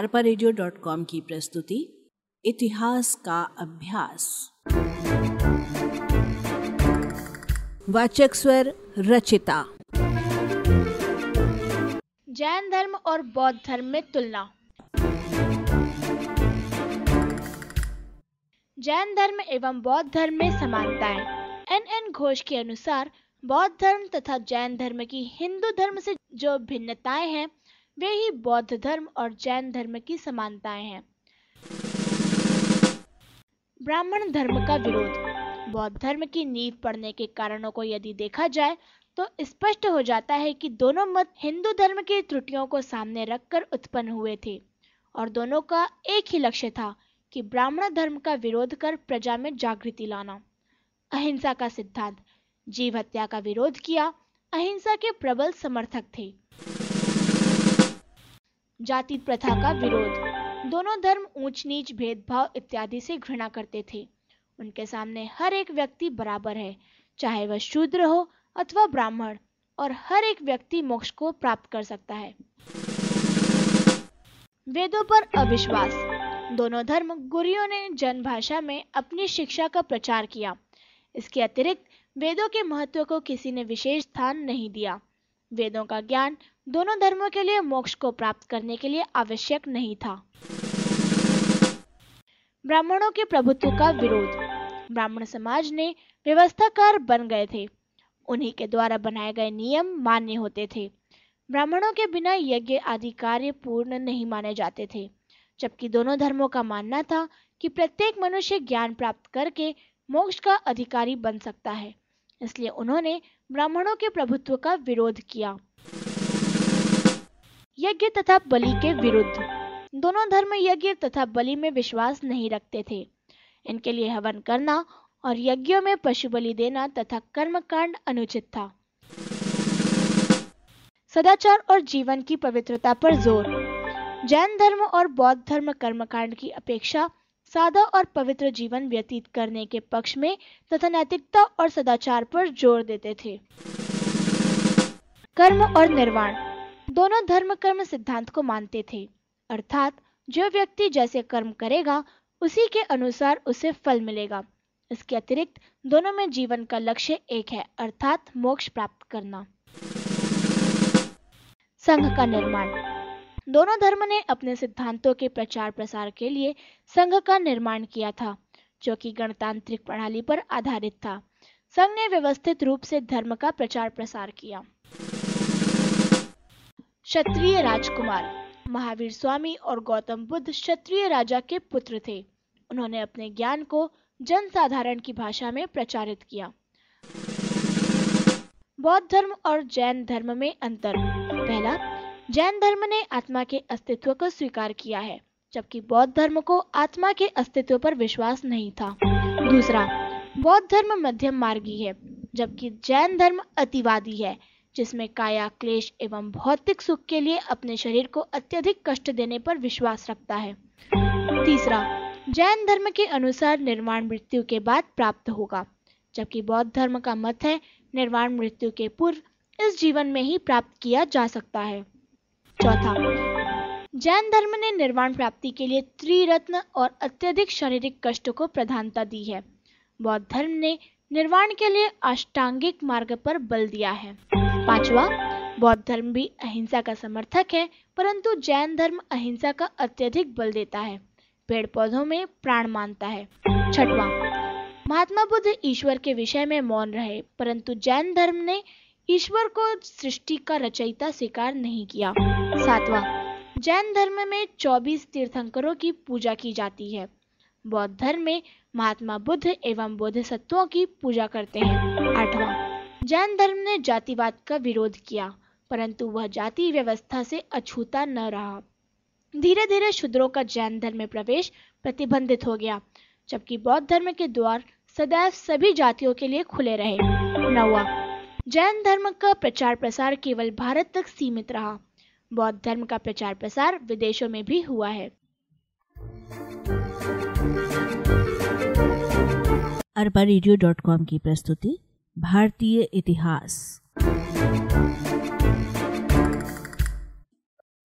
अरपा की प्रस्तुति, इतिहास का अभ्यास। वाचक स्वर रचिता। जैन धर्म और बौद्ध धर्म में तुलना। जैन धर्म एवं बौद्ध धर्म में समानताएँ एन एन घोष के अनुसार बौद्ध धर्म तथा जैन धर्म की हिंदू धर्म से जो भिन्नताएँ हैं वे ही बौद्ध धर्म और जैन धर्म की समानताएँ हैं। ब्राह्मण धर्म का विरोध। बौद्ध धर्म की नींव पड़ने के कारणों को यदि देखा जाए तो स्पष्ट हो जाता है कि दोनों मत हिंदू धर्म की त्रुटियों को सामने रखकर उत्पन्न हुए थे, और दोनों का एक ही लक्ष्य था कि ब्राह्मण धर्म का विरोध कर प्रजा में जागृति लाना। अहिंसा का सिद्धांत, जीव हत्या का विरोध किया, अहिंसा के प्रबल समर्थक थे। जाति प्रथा का विरोध। दोनों धर्म ऊंच नीच भेदभाव इत्यादि से घृणा करते थे। उनके सामने हर एक व्यक्ति बराबर है, चाहे वह शूद्र हो अथवा ब्राह्मण, और हर एक व्यक्ति मोक्ष को प्राप्त कर सकता है। वेदों पर अविश्वास। दोनों धर्म गुरुओं ने जन भाषा में अपनी शिक्षा का प्रचार किया। इसके अतिरिक्त वेदों के महत्व को किसी ने विशेष स्थान नहीं दिया। वेदों का ज्ञान दोनों धर्मों के लिए मोक्ष को प्राप्त करने के लिए आवश्यक नहीं था। ब्राह्मणों के प्रभुत्व का विरोध। ब्राह्मण समाज ने व्यवस्थाकार बन गए थे। उन्हीं के द्वारा बनाए गए नियम मान्य होते थे। ब्राह्मणों के बिना यज्ञ आदि कार्य पूर्ण नहीं माने जाते थे। जबकि दोनों धर्मों का मानना था कि प्रत्येक मनुष्य ज्ञान प्राप्त करके मोक्ष का अधिकारी बन सकता है। इसलिए उन्होंने ब्राह्मणों के प्रभुत्व का विरोध किया। यज्ञ तथा बलि के विरुद्ध। दोनों धर्म यज्ञ तथा बलि में विश्वास नहीं रखते थे। इनके लिए हवन करना और यज्ञों में पशु बलि देना तथा कर्मकांड अनुचित था। सदाचार और जीवन की पवित्रता पर ज़ोर। जैन धर्म और बौद्ध धर्म कर्मकांड की अपेक्षा सादा और पवित्र जीवन व्यतीत करने के पक्ष में तथा नैतिकता और सदाचार पर ज़ोर देते थे। कर्म और निर्वाण। दोनों धर्म कर्म सिद्धांत को मानते थे। अर्थात, जो व्यक्ति जैसे कर्म करेगा, उसी के अनुसार उसे फल मिलेगा। इसके अतिरिक्त, दोनों में जीवन का लक्ष्य एक है, अर्थात मोक्ष प्राप्त करना। संघ का निर्माण। दोनों धर्म ने अपने सिद्धांतों के प्रचार प्रसार के लिए संघ का निर्माण किया था, जो कि गणतांत्रिक प्रणाली पर आधारित था। संघ ने व्यवस्थित रूप से धर्म का प्रचार प्रसार किया। क्षत्रिय राजकुमार। महावीर स्वामी और गौतम बुद्ध क्षत्रिय राजा के पुत्र थे। उन्होंने अपने ज्ञान को जन साधारण की भाषा में प्रचारित किया। बौद्ध धर्म और जैन धर्म में अंतर। पहला, जैन धर्म ने आत्मा के अस्तित्व को स्वीकार किया है, जबकि बौद्ध धर्म को आत्मा के अस्तित्व पर विश्वास नहीं था। दूसरा, बौद्ध धर्म मध्यम मार्गी है, जबकि जैन धर्म अतिवादी है जिसमें काया, क्लेश एवं भौतिक सुख के लिए अपने शरीर को अत्यधिक कष्ट देने पर विश्वास रखता है। तीसरा, जैन धर्म के अनुसार निर्माण मृत्यु के बाद प्राप्त होगा। जबकि बौद्ध धर्म का मत है, निर्वाण मृत्यु के पूर्व इस जीवन में ही प्राप्त किया जा सकता है। चौथा, जैन धर्म ने निर्वाण प्राप्ति के लिए त्रिरत्न और अत्यधिक शारीरिक कष्ट को प्रधानता दी है। बौद्ध धर्म ने निर्वाण के लिए अष्टांगिक मार्ग पर बल दिया है। पांचवा, बौद्ध धर्म भी अहिंसा का समर्थक है, परंतु जैन धर्म अहिंसा का अत्यधिक बल देता है पेड़ पौधों में प्राण मानता है। छठवा, महात्मा बुद्ध ईश्वर के विषय में मौन रहे, परंतु जैन धर्म ने ईश्वर को सृष्टि का रचयिता स्वीकार नहीं किया। सातवां, जैन धर्म में 24 तीर्थंकरों की पूजा की जाती है। बौद्ध धर्म में महात्मा बुद्ध एवं बोधिसत्वों की पूजा करते हैं। आठवां जैन धर्म ने जातिवाद का विरोध किया, परंतु वह जाति व्यवस्था से अछूता न रहा। धीरे धीरे शूद्रों का जैन धर्म में प्रवेश प्रतिबंधित हो गया, जबकि बौद्ध धर्म के द्वार सदैव सभी जातियों के लिए खुले रहे। नौवा जैन धर्म का प्रचार प्रसार केवल भारत तक सीमित रहा। बौद्ध धर्म का प्रचार प्रसार विदेशों में भी हुआ है। अरबा की प्रस्तुति। भारतीय इतिहास।